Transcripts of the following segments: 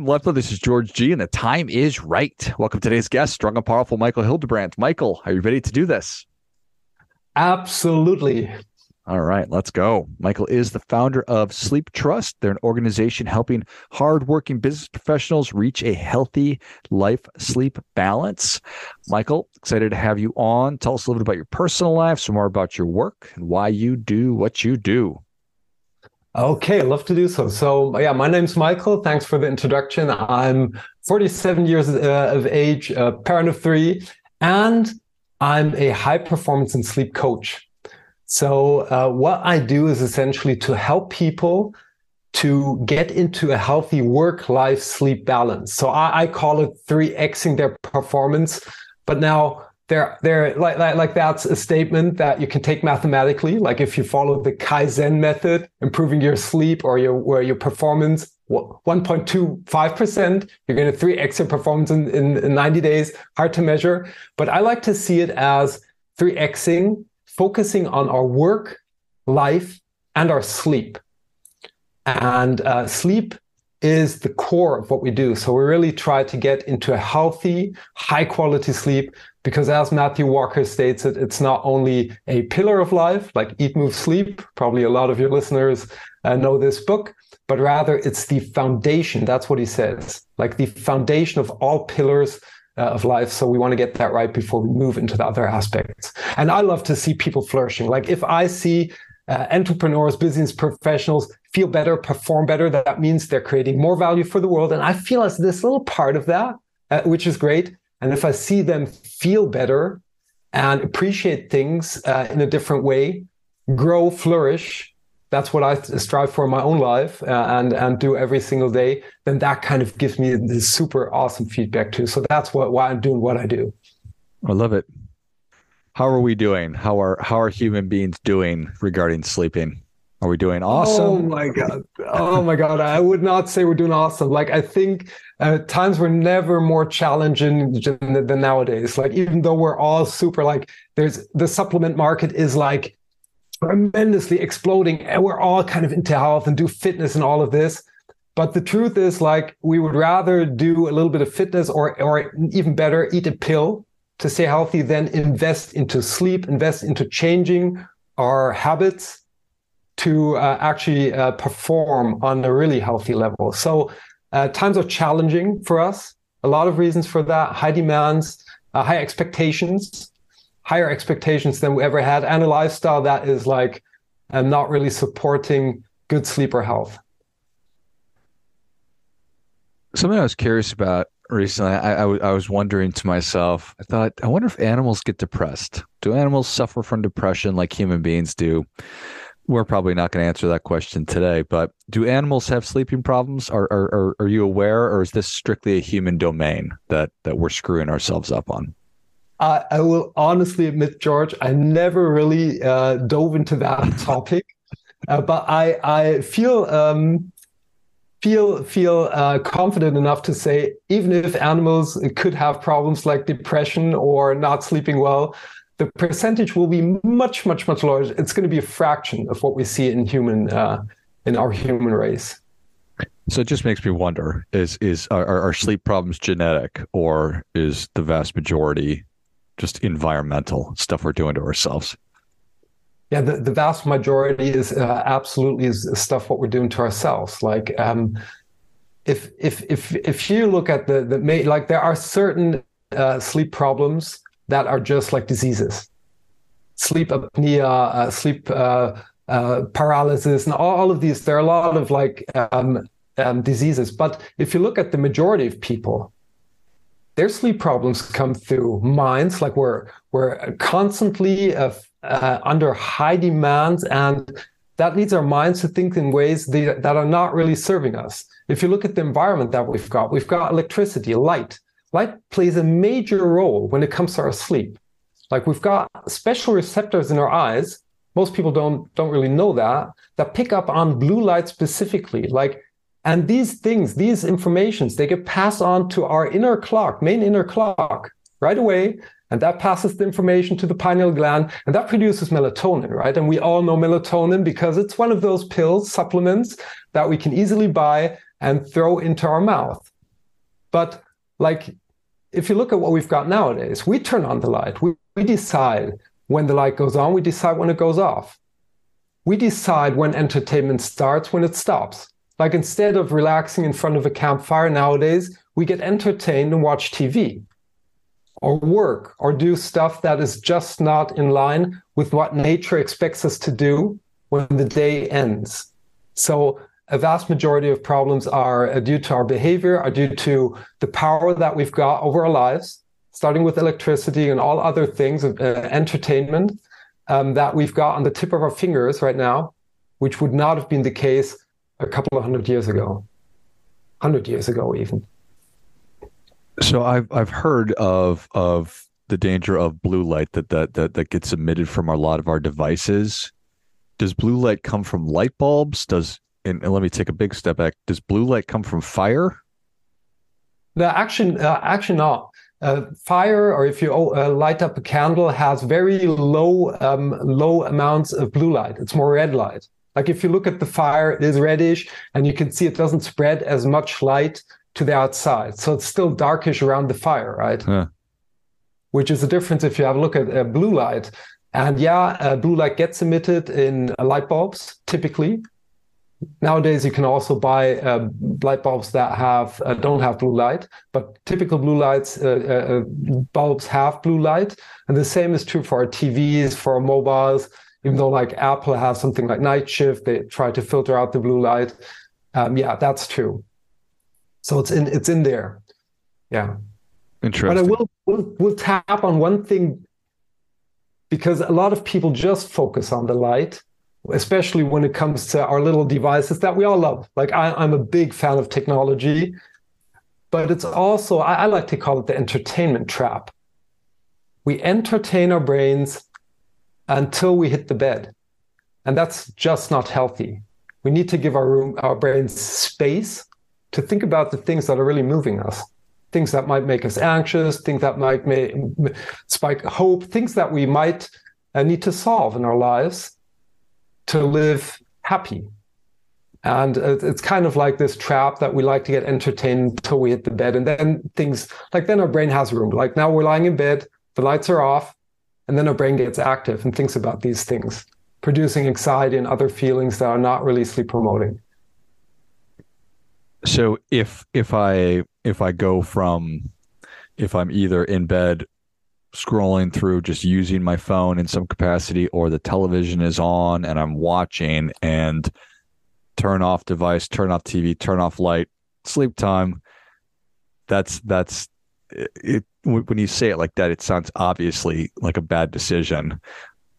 Welcome, LifeBlood. This is George G, and the time is right. Welcome to today's guest, strong and powerful Michael Hildebrandt. Michael, are you ready to do this? Absolutely. All right, let's go. Michael is the founder of Sleep Trust. They're an organization helping hardworking business professionals reach a healthy life sleep balance. Michael, excited to have you on. Tell us a little bit about your personal life, some more about your work, and why you do what you do. Okay, love to do so. So, yeah, my name's Michael. Thanks for the introduction. I'm 47 years uh, of age, a parent of three, and I'm a high performance and sleep coach. So, uh, what I do is essentially to help people to get into a healthy work life sleep balance. So, I, I call it 3xing their performance. But now, they're they're like, like like that's a statement that you can take mathematically. Like if you follow the kaizen method improving your sleep or your or your performance 1.25% you're going to 3x your performance in, in, in 90 days. Hard to measure. But i like to see it as 3xing focusing on our work life and our sleep. And uh, sleep is the core of what we do. So we really try to get into a healthy, high quality sleep because as Matthew Walker states it, it's not only a pillar of life, like eat, move, sleep. Probably a lot of your listeners uh, know this book, but rather it's the foundation. That's what he says, like the foundation of all pillars uh, of life. So we want to get that right before we move into the other aspects. And I love to see people flourishing. Like if I see uh, entrepreneurs, business professionals feel better, perform better. That means they're creating more value for the world. And I feel as this little part of that, uh, which is great. And if I see them feel better and appreciate things uh, in a different way, grow, flourish, that's what I strive for in my own life uh, and and do every single day. Then that kind of gives me this super awesome feedback too. So that's what why I'm doing what I do. I love it how are we doing? How are how are human beings doing regarding sleeping? Are we doing awesome? Oh my god! Oh my god! I would not say we're doing awesome. Like I think uh, times were never more challenging than, than nowadays. Like even though we're all super, like there's the supplement market is like tremendously exploding, and we're all kind of into health and do fitness and all of this. But the truth is, like we would rather do a little bit of fitness, or or even better, eat a pill to stay healthy, then invest into sleep, invest into changing our habits to uh, actually uh, perform on a really healthy level. So uh, times are challenging for us. A lot of reasons for that: high demands, uh, high expectations, higher expectations than we ever had, and a lifestyle that is like uh, not really supporting good sleep or health. Something I was curious about recently, I, was wondering to myself, I thought, I wonder if animals get depressed. Do animals suffer from depression like human beings do? We're probably not going to answer that question today, but do animals have sleeping problems? Are, are, are, are you aware, or is this strictly a human domain that, that we're screwing ourselves up on? I, I will honestly admit, George, I never really uh, dove into that topic, uh, but I, I feel um, feel feel uh, confident enough to say even if animals could have problems like depression or not sleeping well the percentage will be much much much larger. It's going to be a fraction of what we see in human uh, in our human race. So it just makes me wonder is is are, are sleep problems genetic or is the vast majority just environmental stuff we're doing to ourselves yeah, the, the vast majority is uh, absolutely is stuff what we're doing to ourselves. Like, um, if if if if you look at the the like, there are certain uh, sleep problems that are just like diseases, sleep apnea, uh, sleep uh, uh, paralysis, and all, all, of these. There are a lot of like um, um, diseases. But if you look at the majority of people, their sleep problems come through minds. Like we're we're constantly uh, uh, under high demands and that leads our minds to think in ways that, that are not really serving us. If you look at the environment that we've got, we've got electricity, light. Light plays a major role when it comes to our sleep. Like we've got special receptors in our eyes. Most people don't don't really know that that pick up on blue light specifically. Like, and these things, these informations, they get passed on to our inner clock, main inner clock, right away and that passes the information to the pineal gland and that produces melatonin, right? And we all know melatonin because it's one of those pills, supplements that we can easily buy and throw into our mouth. But like, if you look at what we've got nowadays, we turn on the light. We, we decide when the light goes on. We decide when it goes off. We decide when entertainment starts, when it stops. Like instead of relaxing in front of a campfire nowadays, we get entertained and watch TV or work or do stuff that is just not in line with what nature expects us to do when the day ends. So a vast majority of problems are uh, due to our behavior, are due to the power that we've got over our lives, starting with electricity and all other things, uh, entertainment um, that we've got on the tip of our fingers right now, which would not have been the case a couple of hundred years ago, hundred years ago even. So I've I've heard of of the danger of blue light that that that, that gets emitted from a lot of our devices. Does blue light come from light bulbs? Does and, and let me take a big step back. Does blue light come from fire? No, action uh, actually not. Uh, fire, or if you uh, light up a candle, has very low um, low amounts of blue light. It's more red light. Like if you look at the fire, it is reddish, and you can see it doesn't spread as much light to the outside. So it's still darkish around the fire, right? Yeah. Which is the difference if you have a look at uh, blue light. And yeah, uh, blue light gets emitted in uh, light bulbs typically. Nowadays, you can also buy uh, light bulbs that have uh, don't have blue light, but typical blue lights uh, bulbs have blue light, and the same is true for our TVs, for our mobiles. Even though like Apple has something like night shift, they try to filter out the blue light. Um, yeah, that's true. So it's in it's in there. Yeah. Interesting. But I will will will tap on one thing because a lot of people just focus on the light, especially when it comes to our little devices that we all love. Like I, I'm a big fan of technology, but it's also I, I like to call it the entertainment trap. We entertain our brains until we hit the bed. And that's just not healthy. We need to give our room, our brains space to think about the things that are really moving us things that might make us anxious things that might make, spike hope things that we might uh, need to solve in our lives to live happy. And it's kind of like this trap that we like to get entertained until we hit the bed and then things like then our brain has room. Like now we're lying in bed the lights are off and then our brain gets active and thinks about these things producing anxiety and other feelings that are not really sleep promoting so if if i if i go from if i'm either in bed scrolling through just using my phone in some capacity or the television is on and i'm watching and turn off device turn off tv turn off light sleep time that's that's it when you say it like that it sounds obviously like a bad decision.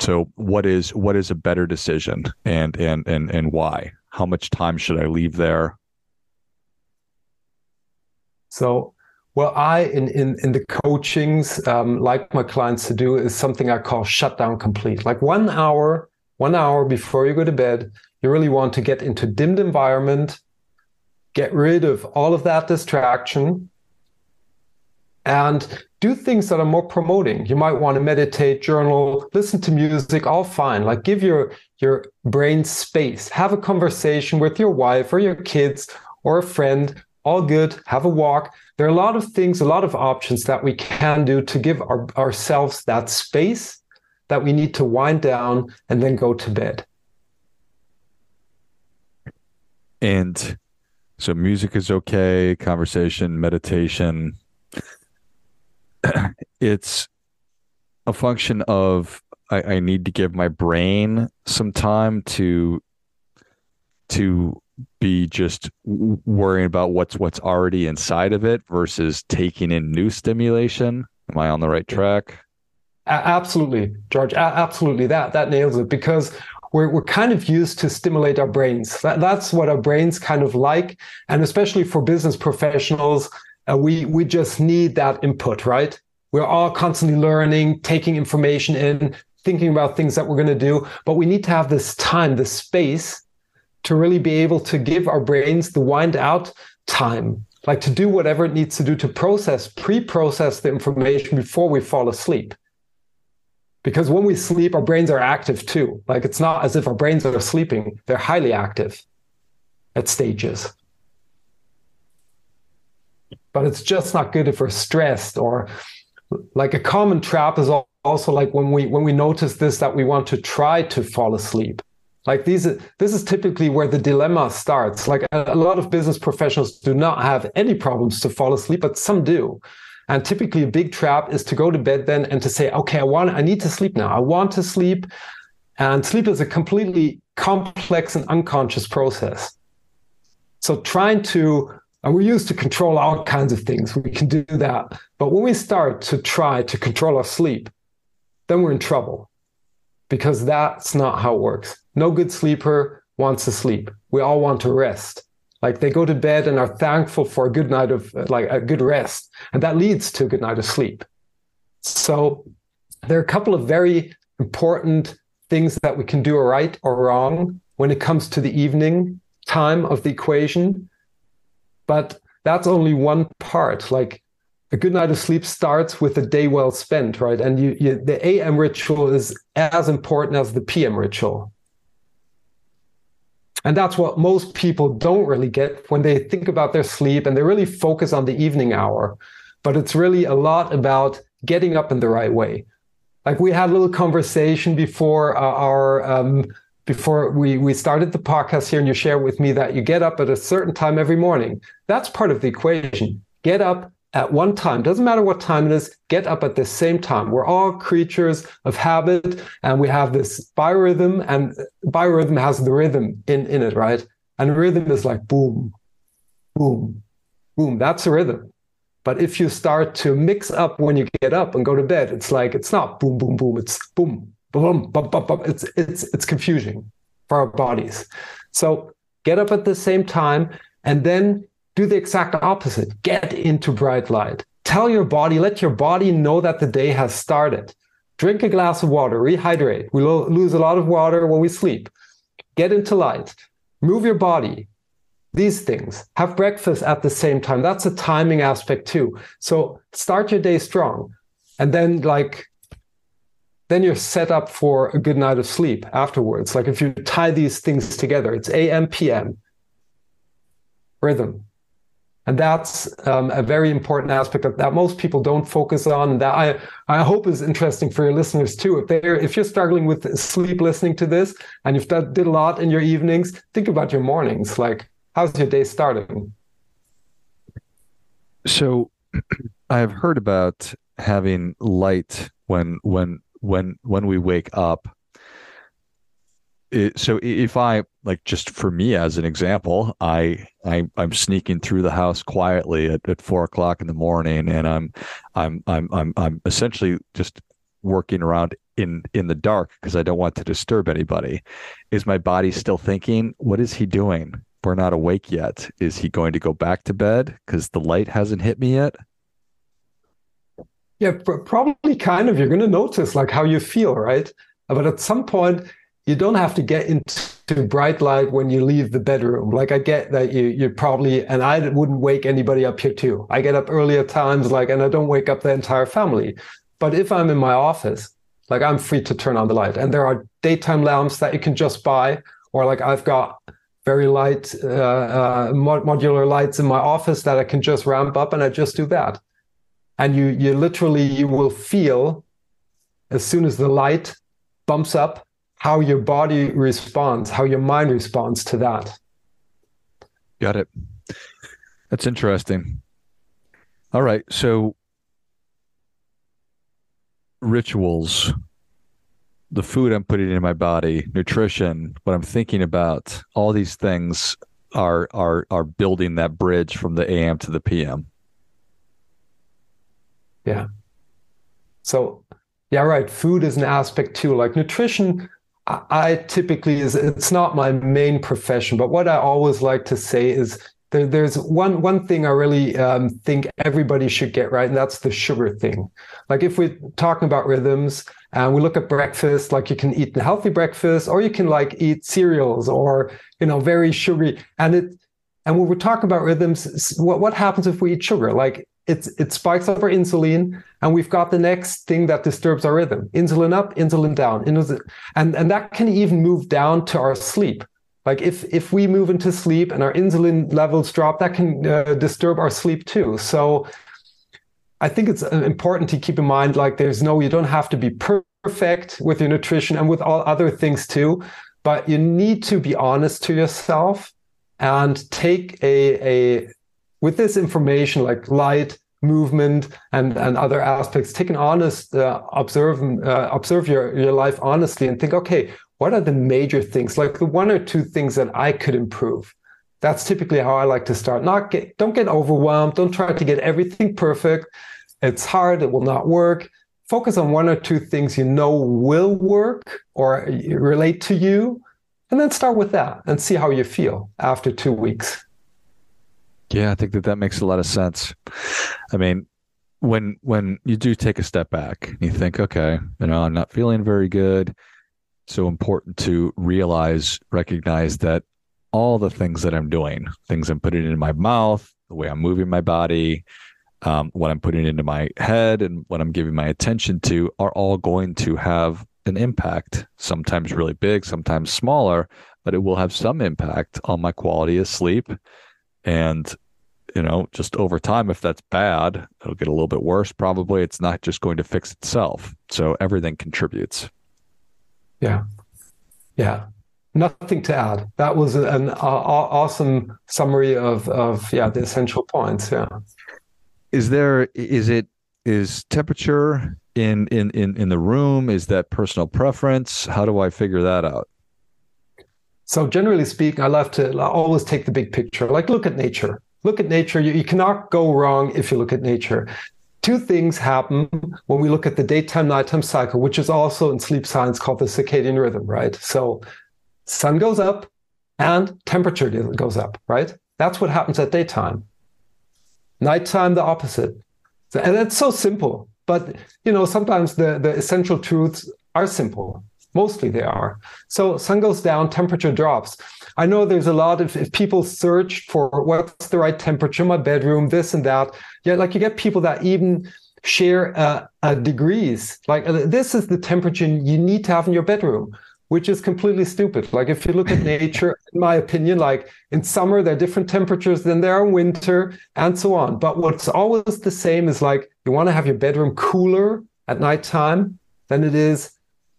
So what is what is a better decision and and and and why? How much time should i leave there so, what I in in in the coachings um, like my clients to do is something I call shutdown complete. Like one hour, one hour before you go to bed, you really want to get into dimmed environment, get rid of all of that distraction, and do things that are more promoting. You might want to meditate, journal, listen to music, all fine. Like give your your brain space. Have a conversation with your wife or your kids or a friend all good, have a walk. There are a lot of things, a lot of options that we can do to give our, ourselves that space that we need to wind down and then go to bed. And so music is okay, conversation, meditation. it's a function of I, I need to give my brain some time to to be just worrying about what's what's already inside of it versus taking in new stimulation? Am i on the right track? Absolutely george absolutely. That that nails it because we're, we're kind of used to stimulate our brains. That, that's what our brains kind of like. And especially for business professionals uh, we we just need that input right? We're all constantly learning taking information in thinking about things that we're going to do but we need to have this time this space to really be able to give our brains the wind out time, like to do whatever it needs to do to process, pre process the information before we fall asleep. Because when we sleep, our brains are active too. Like it's not as if our brains are sleeping, they're highly active at stages. but it's just not good if we're stressed or like a common trap is also like when we when we notice this that we want to try to fall asleep like these this is typically where the dilemma starts. Like a, a lot of business professionals do not have any problems to fall asleep but some do. And typically a big trap is to go to bed then and to say okay i want i need to sleep now. I want to sleep. And sleep is a completely complex and unconscious process. So trying to and we're used to control all kinds of things. We can do that. But when we start to try to control our sleep, then we're in trouble because that's not how it works. No good sleeper wants to sleep. We all want to rest. Like they go to bed and are thankful for a good night of like a good rest. And that leads to a good night of sleep. So there are a couple of very important things that we can do right or wrong when it comes to the evening time of the equation but that's only one part. Like a good night of sleep starts with a day well spent, right? And you, you, the AM ritual is as important as the PM ritual. And that's what most people don't really get when they think about their sleep and they really focus on the evening hour. But it's really a lot about getting up in the right way. Like we had a little conversation before uh, our um, before we, we started the podcast here and you share with me that you get up at a certain time every morning. That's part of the equation. Get up at one time. Doesn't matter what time it is, get up at the same time. We're all creatures of habit and we have this biorhythm and biorhythm has the rhythm in, in it, right? And rhythm is like boom, boom, boom. That's a rhythm. But if you start to mix up when you get up and go to bed, it's like it's not boom, boom, boom. It's boom, boom, boom, boom, boom. It's it's it's confusing for our bodies. So get up at the same time and then do the exact opposite. Get into bright light. Tell your body, let your body know that the day has started. Drink a glass of water, rehydrate. We lose a lot of water when we sleep. Get into light. Move your body. These things. Have breakfast at the same time. That's a timing aspect too. So start your day strong. And then like then you're set up for a good night of sleep afterwards. Like if you tie these things together, it's AM, PM, rhythm. And that's um, a very important aspect of that most people don't focus on. That I, I hope is interesting for your listeners too. If they're if you're struggling with sleep listening to this and you've done, did a lot in your evenings, think about your mornings. Like, how's your day starting? So I've heard about having light when when when when we wake up it, so if i like just for me as an example I, I i'm sneaking through the house quietly at, at four o'clock in the morning and i'm i'm i'm i'm, I'm essentially just working around in in the dark because i don't want to disturb anybody. Is my body still thinking what is he doing? We're not awake yet. Is he going to go back to bed? Because the light hasn't hit me yet. Yeah, probably kind of. You're going to notice like how you feel, right? But at some point, you don't have to get into bright light when you leave the bedroom. Like I get that you you probably and I wouldn't wake anybody up here too. I get up early at times, like, and I don't wake up the entire family. But if I'm in my office, like I'm free to turn on the light, and there are daytime lamps that you can just buy, or like I've got very light uh, uh, modular lights in my office that I can just ramp up, and I just do that and you you literally you will feel as soon as the light bumps up how your body responds how your mind responds to that got it that's interesting all right so rituals the food i'm putting in my body nutrition what i'm thinking about all these things are are are building that bridge from the am to the pm yeah. So, yeah, right. Food is an aspect too. Like nutrition, I, typically is it's not my main profession, but what I always like to say is there, there's one one thing I really um, think everybody should get right, and that's the sugar thing. Like if we're talking about rhythms and we look at breakfast, like you can eat a healthy breakfast, or you can like eat cereals or you know very sugary, and it. And when we're talking about rhythms, what, what happens if we eat sugar? Like it's, it spikes up our insulin, and we've got the next thing that disturbs our rhythm: insulin up, insulin down, and and that can even move down to our sleep. Like if if we move into sleep and our insulin levels drop, that can uh, disturb our sleep too. So I think it's uh, important to keep in mind like there's no you don't have to be perfect with your nutrition and with all other things too, but you need to be honest to yourself and take a a with this information like light movement and and other aspects take an honest uh, observe uh, observe your your life honestly and think okay what are the major things? Like the one or two things that i could improve. That's typically how i like to start. Not get don't get overwhelmed. Don't try to get everything perfect. It's hard. It will not work. Focus on one or two things you know will work or relate to you and then start with that and see how you feel after two weeks yeah, I think that that makes a lot of sense. I mean, when when you do take a step back, and you think, okay, you know, I'm not feeling very good. So important to realize, recognize that all the things that I'm doing, things I'm putting in my mouth, the way I'm moving my body, um, what I'm putting into my head, and what I'm giving my attention to, are all going to have an impact. Sometimes really big, sometimes smaller, but it will have some impact on my quality of sleep and, you know, just over time, if that's bad, it'll get a little bit worse. Probably it's not just going to fix itself. So everything contributes. Yeah. Yeah. Nothing to add. That was an uh, awesome summary of, of, yeah, the essential points. Yeah. Is there, is it, is temperature in, in, in, in the room? Is that personal preference? How do I figure that out? So generally speaking, I love to always take the big picture. Like look at nature. Look at nature. You, you cannot go wrong if you look at nature. Two things happen when we look at the daytime nighttime cycle, which is also in sleep science called the circadian rhythm, right? So sun goes up and temperature goes up, right? That's what happens at daytime. Nighttime, the opposite. And it's so simple, but you know, sometimes the, the essential truths are simple. Mostly they are. So sun goes down, temperature drops. I know there's a lot of if people search for what's the right temperature in my bedroom, this and that. Yeah, like you get people that even share uh, uh, degrees. Like uh, this is the temperature you need to have in your bedroom, which is completely stupid. Like if you look at nature, in my opinion, like in summer there are different temperatures than there are in winter, and so on. But what's always the same is like you want to have your bedroom cooler at nighttime than it is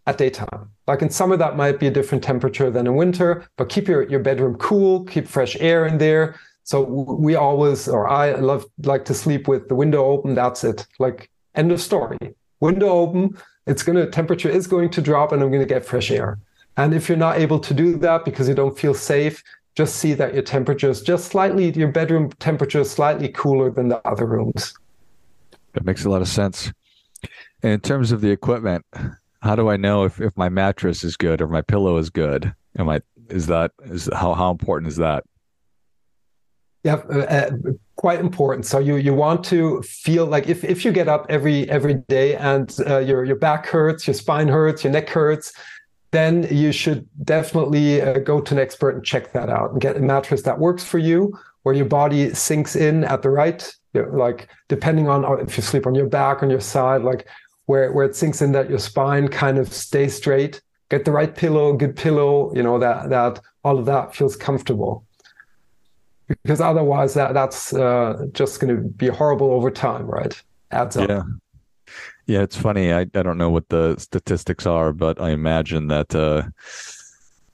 at daytime. Like in summer, that might be a different temperature than in winter, but keep your, your bedroom cool, keep fresh air in there. So we always, or I love like to sleep with the window open. That's it. Like end of story. Window open. It's gonna temperature is going to drop, and I'm gonna get fresh air. And if you're not able to do that because you don't feel safe, just see that your temperature is just slightly, your bedroom temperature is slightly cooler than the other rooms. That makes a lot of sense. And in terms of the equipment, how do I know if, if my mattress is good or my pillow is good? Am I is that is how how important is that? Yeah, uh, uh, quite important. So you you want to feel like if if you get up every every day and uh, your your back hurts, your spine hurts, your neck hurts, then you should definitely uh, go to an expert and check that out and get a mattress that works for you, where your body sinks in at the right, like depending on if you sleep on your back on your side, like where where it sinks in that your spine kind of stays straight get the right pillow good pillow you know that that all of that feels comfortable. Because otherwise that that's uh, just going to be horrible over time right? Adds up. Yeah. Yeah it's funny. I, I don't know what the statistics are but i imagine that uh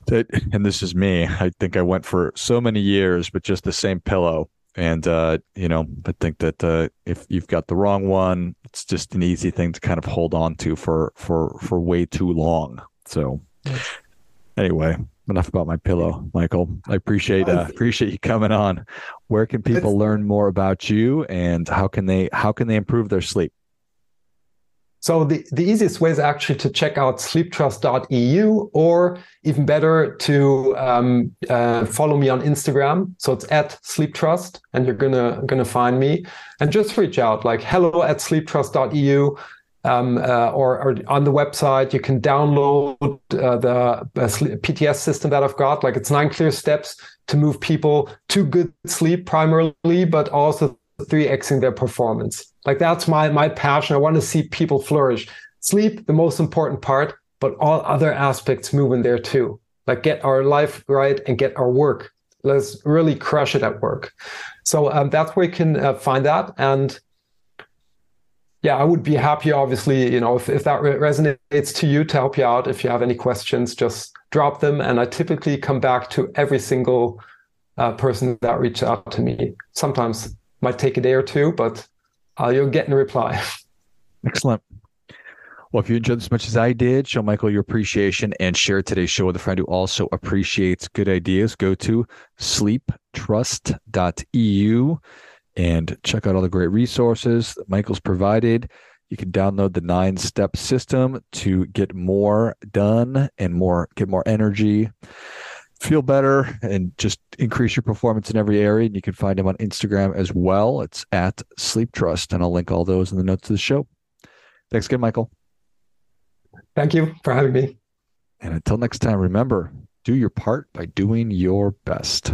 that and this is me i think i went for so many years with just the same pillow and uh, you know, I think that uh, if you've got the wrong one, it's just an easy thing to kind of hold on to for for for way too long. So, anyway, enough about my pillow, Michael. I appreciate uh, appreciate you coming on. Where can people learn more about you, and how can they how can they improve their sleep? So the, the easiest way is actually to check out sleeptrust.eu or even better to um, uh, follow me on Instagram. So it's at sleeptrust and you're gonna gonna find me and just reach out like hello at sleeptrust.eu um, uh, or, or, on the website you can download uh, the PTS system that I've got. Like it's nine clear steps to move people to good sleep primarily, but also 3xing their performance. Like that's my my passion. I want to see people flourish. Sleep, the most important part, but all other aspects move in there too. like get our life right and get our work. Let's really crush it at work. So um, that's where you can uh, find that. And yeah, I would be happy, obviously, you know, if, if that re- resonates to you to help you out. If you have any questions, just drop them. And I typically come back to every single uh, person that reaches out to me. Sometimes might take a day or two, but uh, you'll get a reply. Excellent. Well, if you enjoyed as much as I did, show Michael your appreciation and share today's show with a friend who also appreciates good ideas. Go to sleeptrust.eu and check out all the great resources that Michael's provided. You can download the nine step system to get more done and more get more energy, feel better, and just increase your performance in every area. And you can find him on Instagram as well. It's at Sleep Trust, and I'll link all those in the notes of the show. Thanks again, Michael. Thank you for having me. And until next time, remember do your part by doing your best.